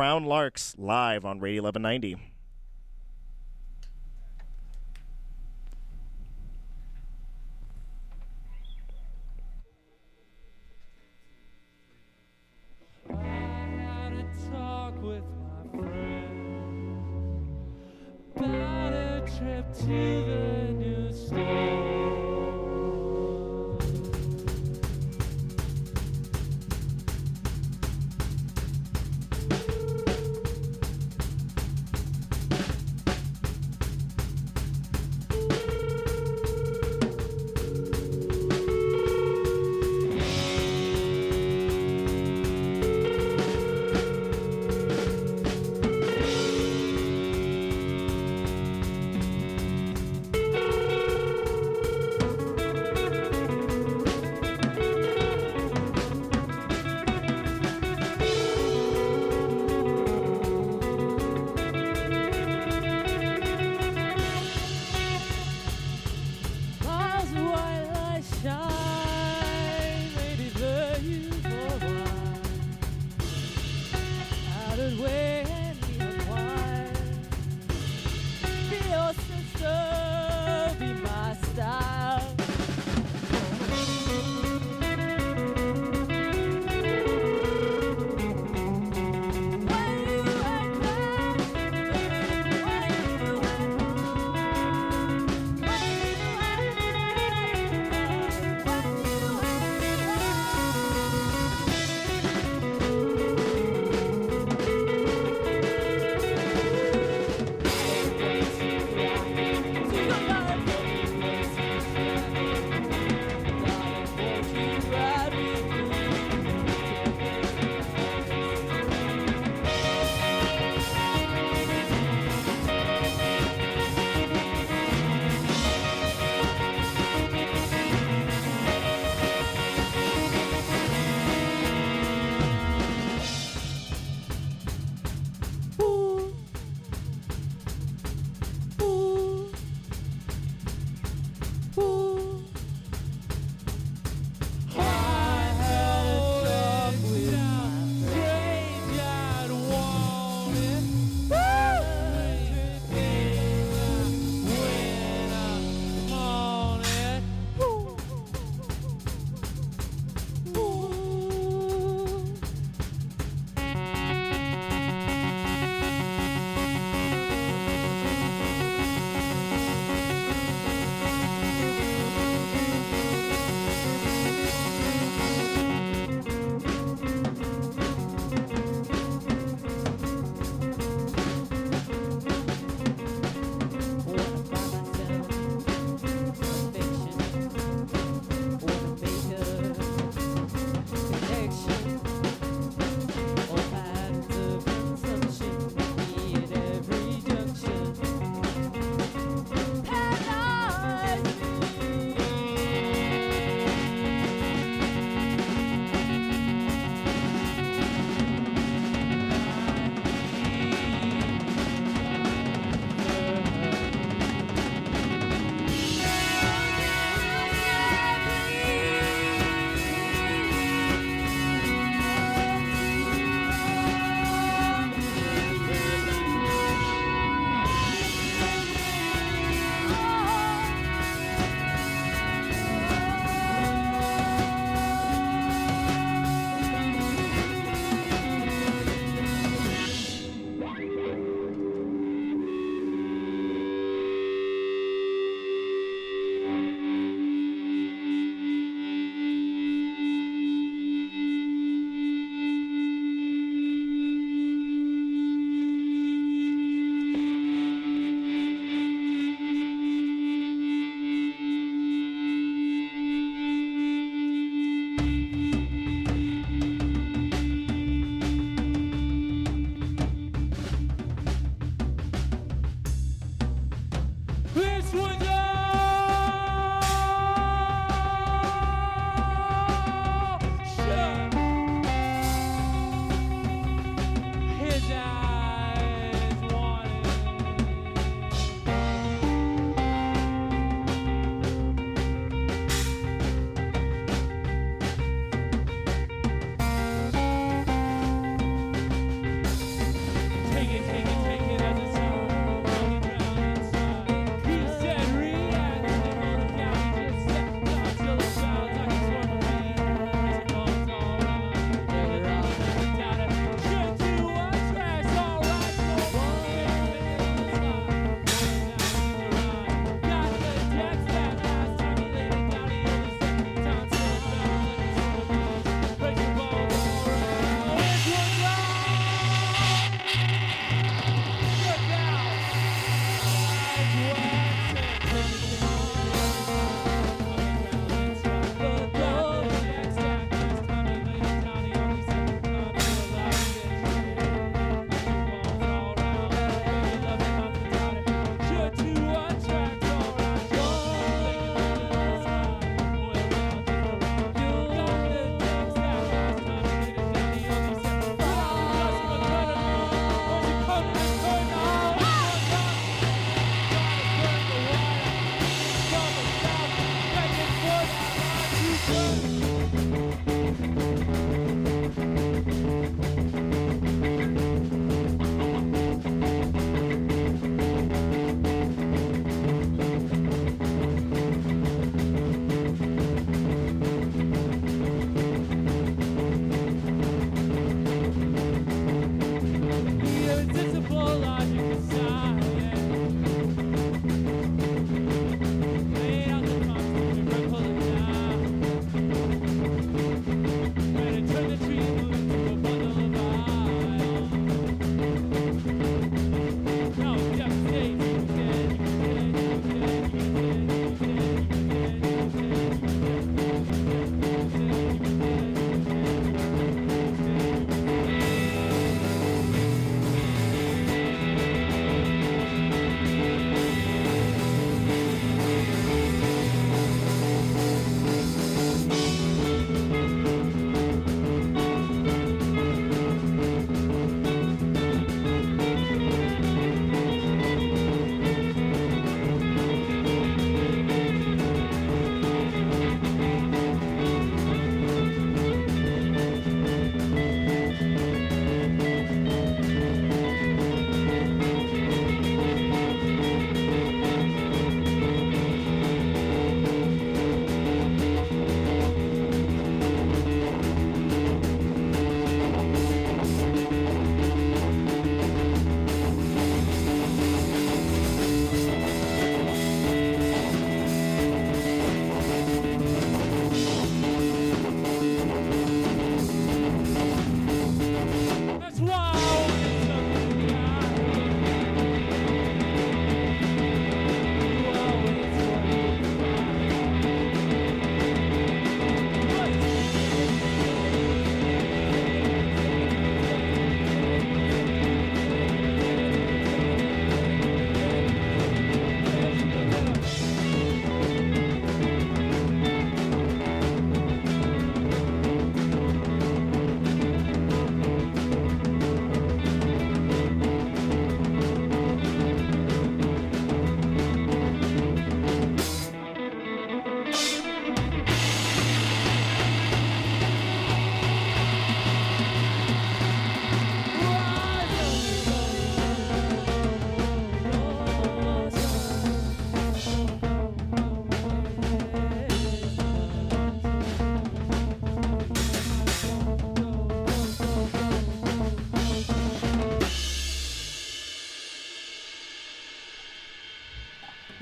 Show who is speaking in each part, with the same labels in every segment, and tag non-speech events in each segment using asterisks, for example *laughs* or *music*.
Speaker 1: Crown Larks live on Radio 1190.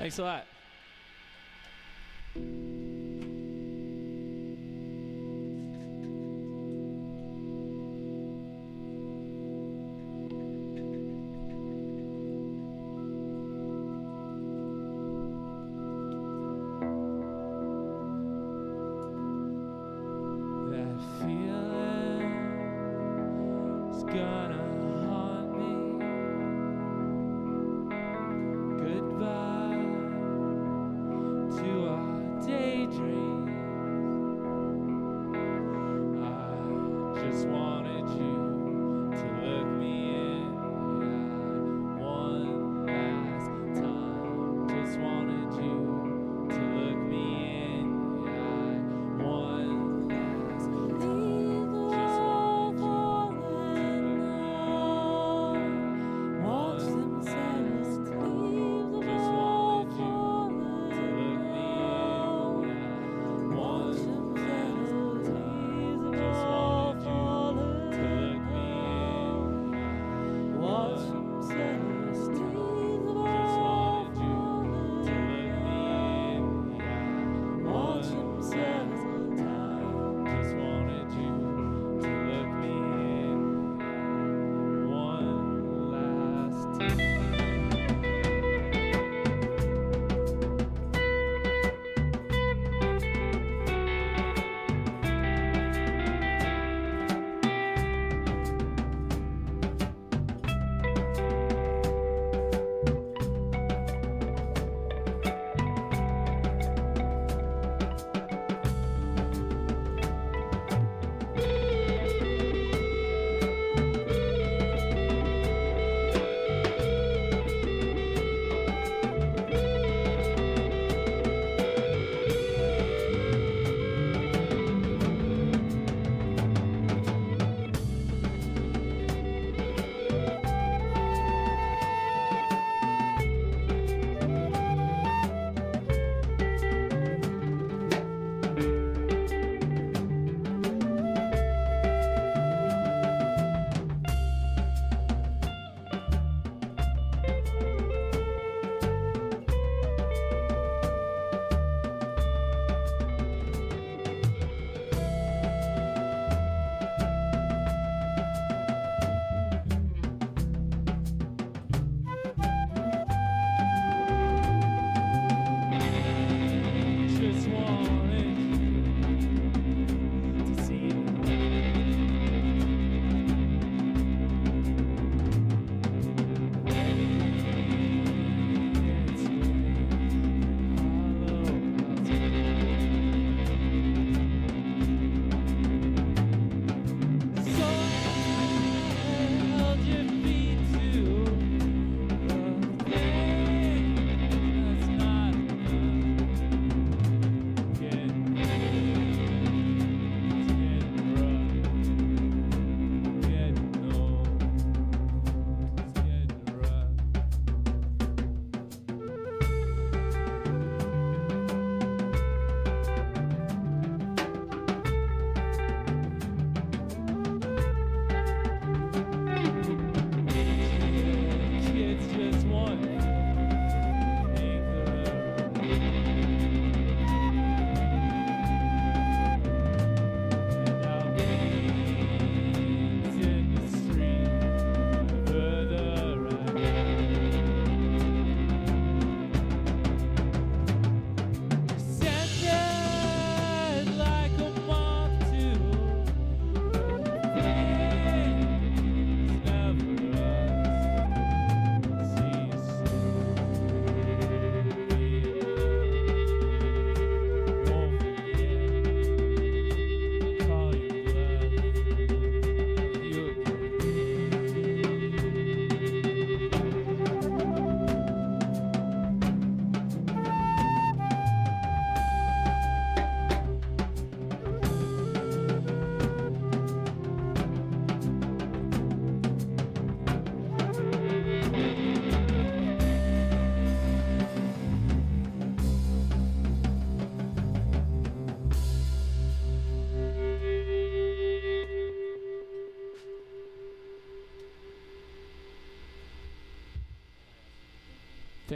Speaker 2: Thanks a lot. Wanted you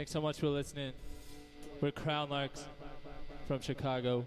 Speaker 2: Thanks so much for listening. We're Crown Larks from Chicago.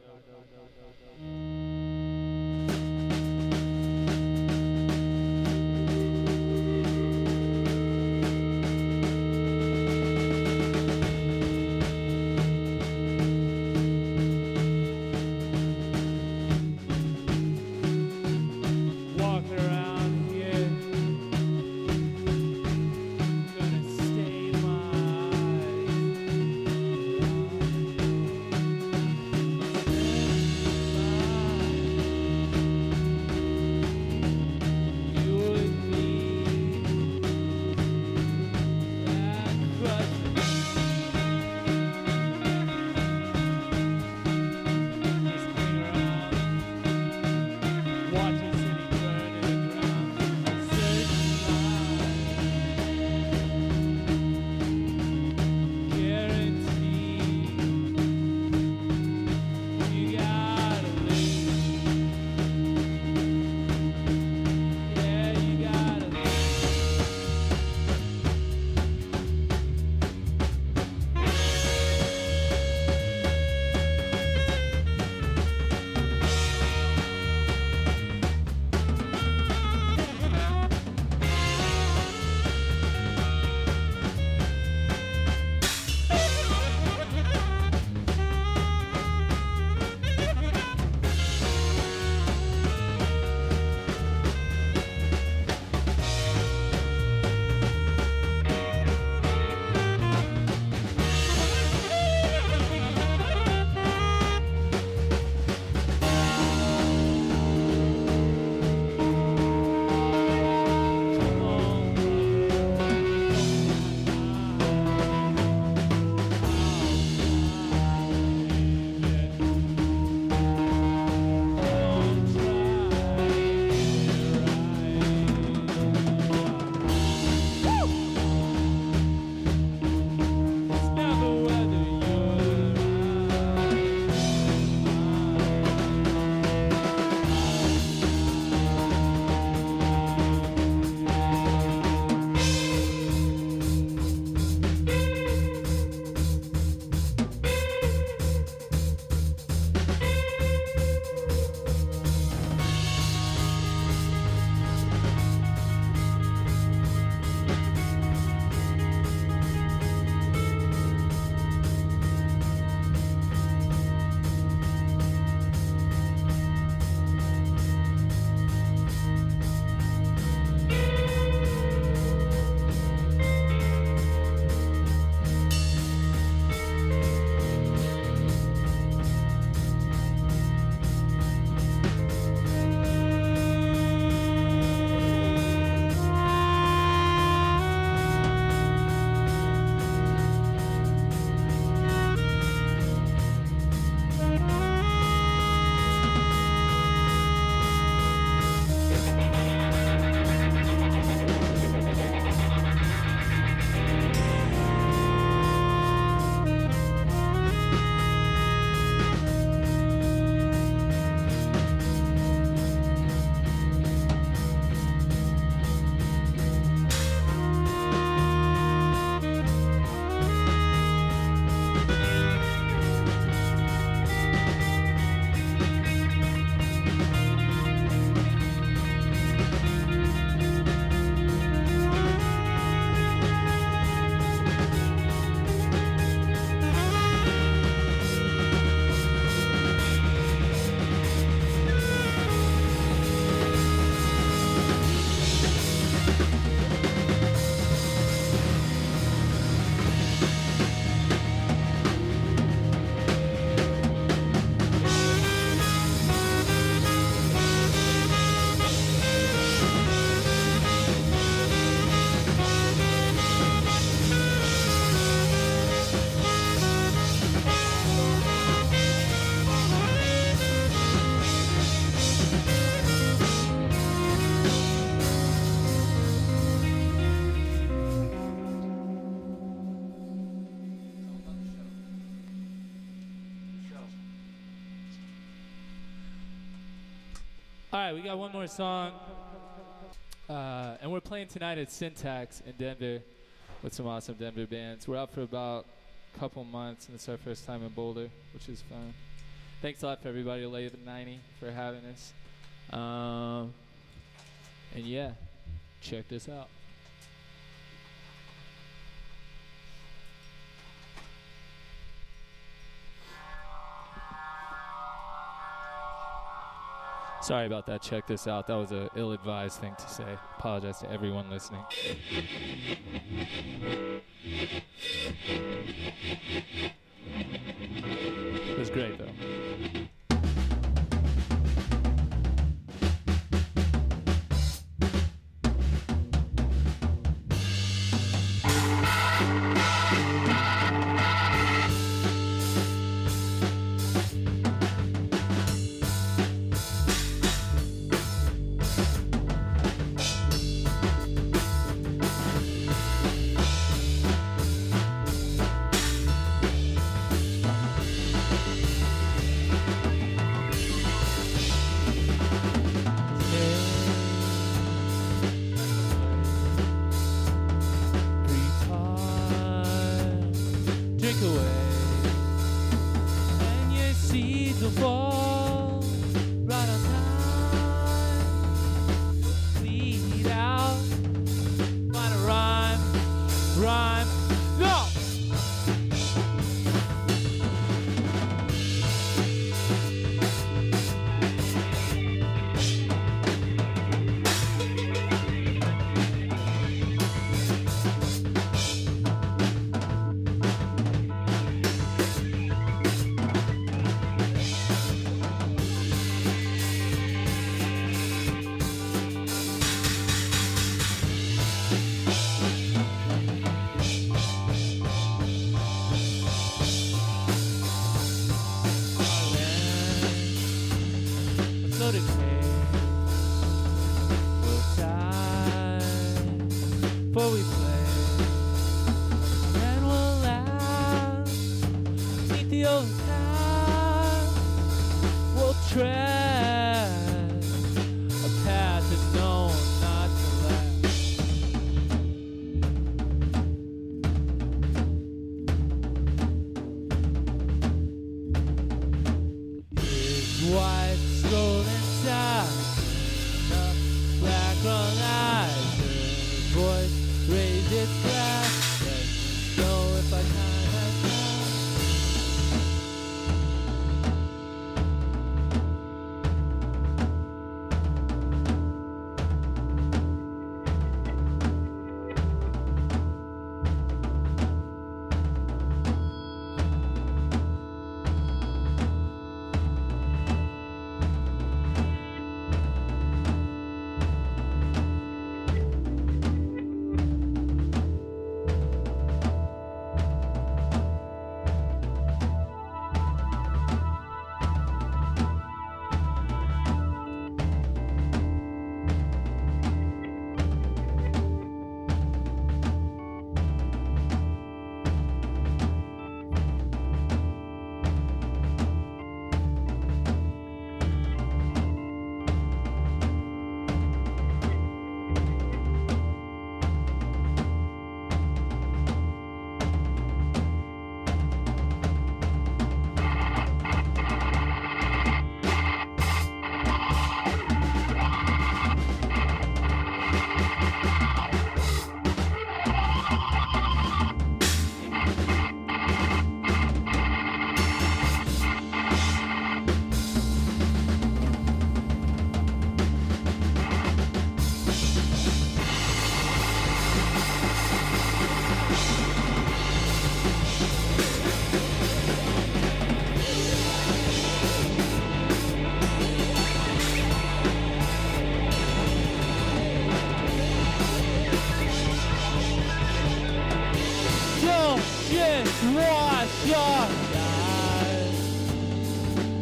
Speaker 2: All right, we got one more song. Uh, and we're playing tonight at Syntax in Denver with some awesome Denver bands. We're out for about a couple months, and it's our first time in Boulder, which is fun. Thanks a lot for everybody, Late 90, for having us. Um, and yeah, check this out. Sorry about that. Check this out. That was a ill-advised thing to say. Apologize to everyone listening. It was great though.
Speaker 3: His wife strolled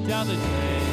Speaker 3: down the drain.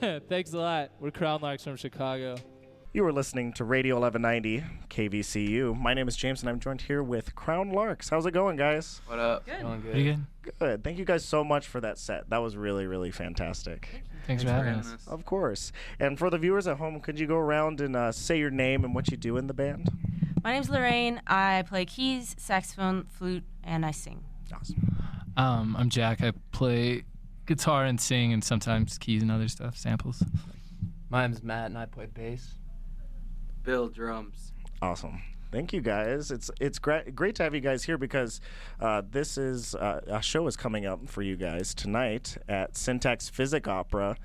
Speaker 3: *laughs* Thanks a lot. We're Crown Larks from Chicago.
Speaker 4: You are listening to Radio 1190 KVCU. My name is James, and I'm joined here with Crown Larks. How's it going, guys?
Speaker 5: What up?
Speaker 6: Good.
Speaker 5: Going good.
Speaker 6: Pretty good.
Speaker 4: Good. Thank you guys so much for that set. That was really, really fantastic.
Speaker 6: Thanks, for having us.
Speaker 4: Of course. And for the viewers at home, could you go around and uh, say your name and what you do in the band?
Speaker 7: My name's Lorraine. I play keys, saxophone, flute, and I sing.
Speaker 4: Awesome.
Speaker 6: Um, I'm Jack. I play guitar and sing, and sometimes keys and other stuff, samples.
Speaker 5: My name's Matt, and I play bass. Bill drums.
Speaker 4: Awesome. Thank you guys. It's it's great great to have you guys here because uh, this is uh, a show is coming up for you guys tonight at Syntax Physic Opera,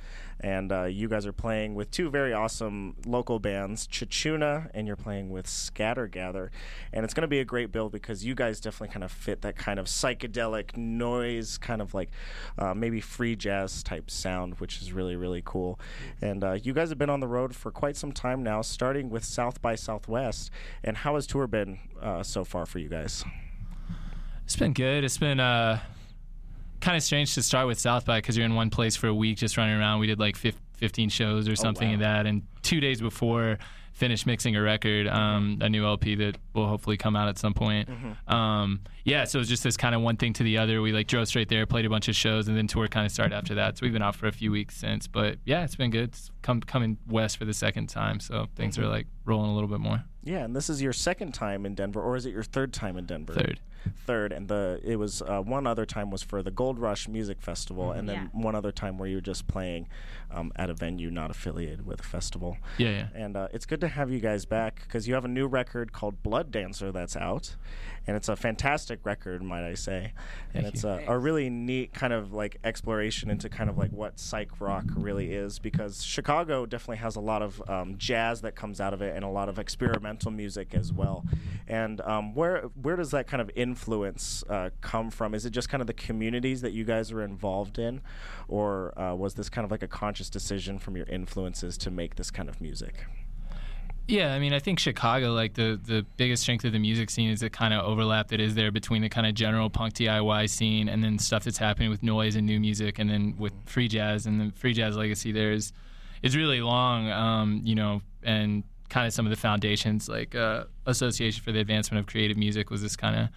Speaker 4: and uh, you guys are playing with two very awesome local bands, Chichuna, and you're playing with Scatter Gather, and it's going to be a great bill because you guys definitely kind of fit that kind of psychedelic noise, kind of like uh, maybe free jazz type sound, which is really really cool. And uh, you guys have been on the road for quite some time now, starting with South by Southwest. And how has tour been uh, so far for you guys?
Speaker 6: It's been good. It's been uh, kind of strange to start with South by because you're in one place for a week just running around. We did like 15 shows or something
Speaker 4: wow.
Speaker 6: in that, and two days before finished mixing a record, um, a new LP that will hopefully come out at some point. Um, yeah, so it was just this kind of one thing to the other. We like drove straight there, played a bunch of shows, and then tour kind of started after that. So we've been out for a few weeks since, but yeah, it's been good. It's come coming west for the second time, so things are like rolling a little bit more.
Speaker 4: Yeah, and this is your second time in Denver, or is it your third time in Denver?
Speaker 6: Third.
Speaker 4: Third, and the it was uh, one other time was for the Gold Rush Music Festival, and then
Speaker 7: Yeah.
Speaker 4: one other time where you were just playing um, at a venue not affiliated with a festival.
Speaker 6: Yeah, yeah.
Speaker 4: And uh, it's good to have you guys back because you have a new record called Blood Dancer that's out, and it's a fantastic record, might I say. and it's a, a really neat kind of like exploration into kind of like what psych rock really is because Chicago definitely has a lot of um, jazz that comes out of it and a lot of experimental music as well. And um, where where does that kind of influence uh, come from? Is it just kind of the communities that you guys are involved in, or uh, was this kind of like a conscious decision from your influences to make this kind of music?
Speaker 6: Yeah, I mean, I think Chicago, like the the biggest strength of the music scene is the kind of overlap that is there between the kind of general punk DIY scene and then stuff that's happening with noise and new music, and then with free jazz and the free jazz legacy there is is really long, um, you know, and kind of some of the foundations like uh, Association for the Advancement of Creative Music was this kind of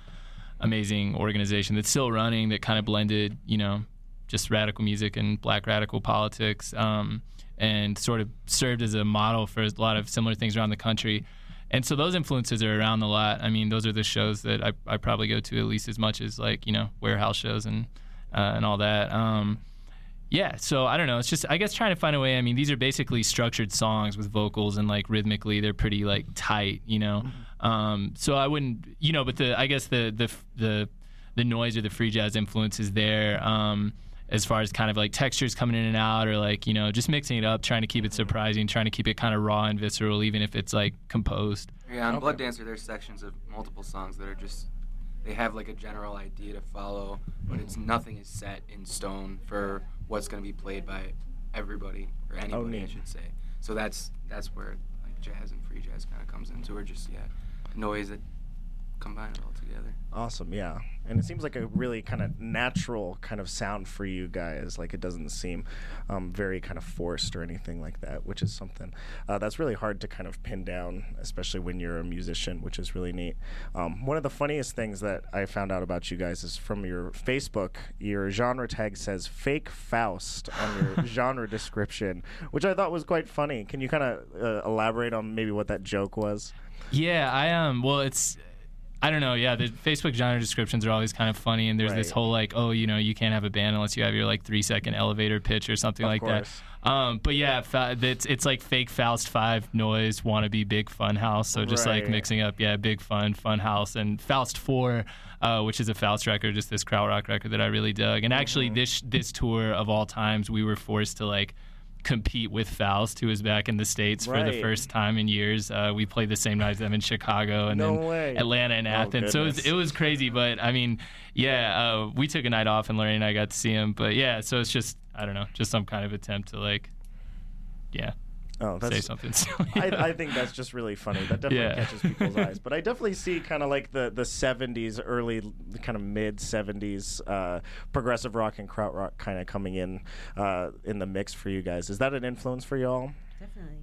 Speaker 6: amazing organization that's still running that kind of blended, you know, just radical music and black radical politics, um, and sort of served as a model for a lot of similar things around the country. And so those influences are around a lot. I mean, those are the shows that I, I probably go to at least as much as like you know warehouse shows and uh, and all that. Um, yeah, so I don't know. It's just I guess trying to find a way. I mean, these are basically structured songs with vocals and like rhythmically they're pretty like tight, you know. Um, so I wouldn't, you know, but the I guess the the the the noise or the free jazz influence is there. Um, as far as kind of like textures coming in and out, or like you know, just mixing it up, trying to keep it surprising, trying to keep it kind of raw and visceral, even if it's like composed.
Speaker 5: Yeah, on
Speaker 4: Okay.
Speaker 5: Blood Dancer, there's sections of multiple songs that are just they have like a general idea to follow, but it's nothing is set in stone for what's going to be played by everybody or oh, anybody, I should say. So that's that's where like jazz and free jazz kind of comes into, or just yeah, noise that combine it all together.
Speaker 4: Awesome, yeah. And it seems like a really kind of natural kind of sound for you guys. Like it doesn't seem um, very kind of forced or anything like that, which is something uh, that's really hard to kind of pin down, especially when you're a musician, which is really neat. Um, one of the funniest things that I found out about you guys is from your Facebook. Your genre tag says "fake Faust" on your *laughs* genre description, which I thought was quite funny. Can you kind of uh, elaborate on maybe what that joke was?
Speaker 6: Yeah, I um. Well, it's I don't know. Yeah, the Facebook genre descriptions are always kind of funny, and there's this whole like, oh, you know, you can't have a band unless you have your like three second elevator pitch or something
Speaker 4: Of
Speaker 6: like
Speaker 4: course.
Speaker 6: that. Um, but yeah, fa- it's it's like fake Faust Five noise wannabe big fun house. So just like mixing up, yeah, big fun fun house and Faust Four, uh, which is a Faust record, just this krautrock record that I really dug. And actually,
Speaker 4: Mm-hmm.
Speaker 6: this this tour of all times, we were forced to like compete with Faust, who was back in the states for the first time in years. Uh, we played the same night as them in Chicago and
Speaker 4: No
Speaker 6: then
Speaker 4: way.
Speaker 6: Atlanta and
Speaker 4: Oh,
Speaker 6: Athens. so it was, it was crazy, but I mean, yeah, uh, we took a night off and Lorraine and I got to see him. But yeah, so it's just I don't know, just some kind of attempt to like, yeah,
Speaker 4: Oh, that's
Speaker 6: say something silly. *laughs*
Speaker 4: I, I think that's just really funny. That definitely
Speaker 6: Yeah.
Speaker 4: catches people's *laughs* eyes. But I definitely see kind of like the the '70s, early kind of mid '70s uh, progressive rock and krautrock kind of coming in uh, in the mix for you guys. Is that an influence for y'all?
Speaker 7: Definitely.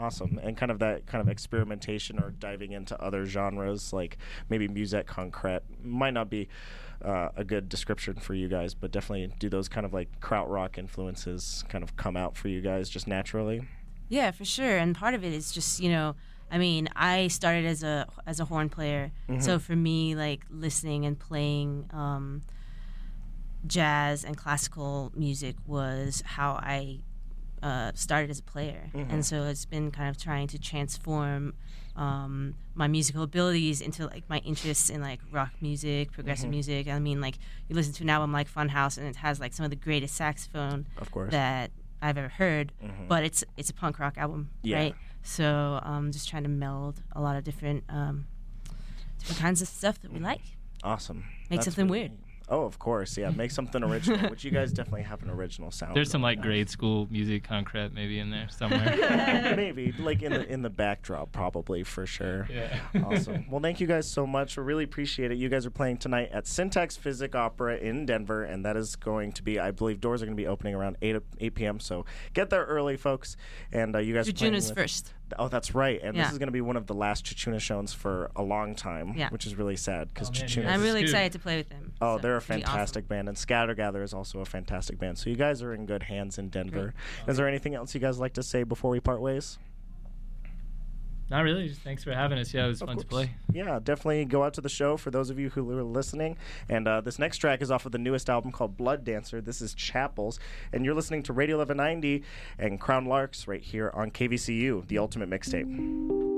Speaker 4: Awesome, and kind of that kind of experimentation or diving into other genres, like maybe musique concrète, might not be uh, a good description for you guys, but definitely do those kind of like krautrock influences kind of come out for you guys just naturally?
Speaker 7: Yeah, for sure. And part of it is just you know, I mean, I started as a as a horn player, so for me, like listening and playing um, jazz and classical music was how I uh, started as a player, and so it's been kind of trying to transform. Um, my musical abilities into like my interests in like rock music, progressive music. I mean, like you listen to an album like Funhouse, and it has like some of the greatest saxophone
Speaker 4: Of course.
Speaker 7: that I've ever heard,
Speaker 4: Mhm.
Speaker 7: but it's it's a punk rock album,
Speaker 4: Yeah.
Speaker 7: right? So um, just trying to meld a lot of different um, different kinds of stuff that we like.
Speaker 4: Awesome.
Speaker 7: Make
Speaker 4: That's
Speaker 7: something
Speaker 4: really
Speaker 7: weird.
Speaker 4: Neat. Oh, of course. Yeah, make something original, which you guys definitely have an original sound.
Speaker 6: There's some like
Speaker 4: on.
Speaker 6: grade school musique concrète maybe in there somewhere. *laughs*
Speaker 4: Maybe like in the in the backdrop, probably for sure.
Speaker 6: Yeah.
Speaker 4: awesome. *laughs* Well, thank you guys so much. We really appreciate it. You guys are playing tonight at Syntax Physic Opera in Denver, and that is going to be, I believe, doors are going to be opening around 8 8 p.m. So get there early, folks. And uh, you guys. are playing
Speaker 7: Jujuna's
Speaker 4: with-
Speaker 7: first.
Speaker 4: Oh, that's right. And this is going to be one of the last Chachuna shows for a long time,
Speaker 7: Yeah.
Speaker 4: which is really sad because
Speaker 6: Oh, man, you
Speaker 7: I'm really
Speaker 6: scoop.
Speaker 7: excited to play with them.
Speaker 4: Oh,
Speaker 7: so
Speaker 4: they're a
Speaker 7: it'll be awesome.
Speaker 4: fantastic band, and Scatter Gather is also a fantastic band. So you guys are in good hands in Denver. Is there anything else you guys like to say before we part ways?
Speaker 6: Not really. Just thanks for having us. Yeah, it was
Speaker 4: Of
Speaker 6: fun to play.
Speaker 4: Yeah, definitely go out to the show for those of you who are listening. And uh, this next track is off of the newest album called Blood Dancer. This is Chapels, and you're listening to Radio 1190 and Crown Larks right here on KVCU, the ultimate mixtape.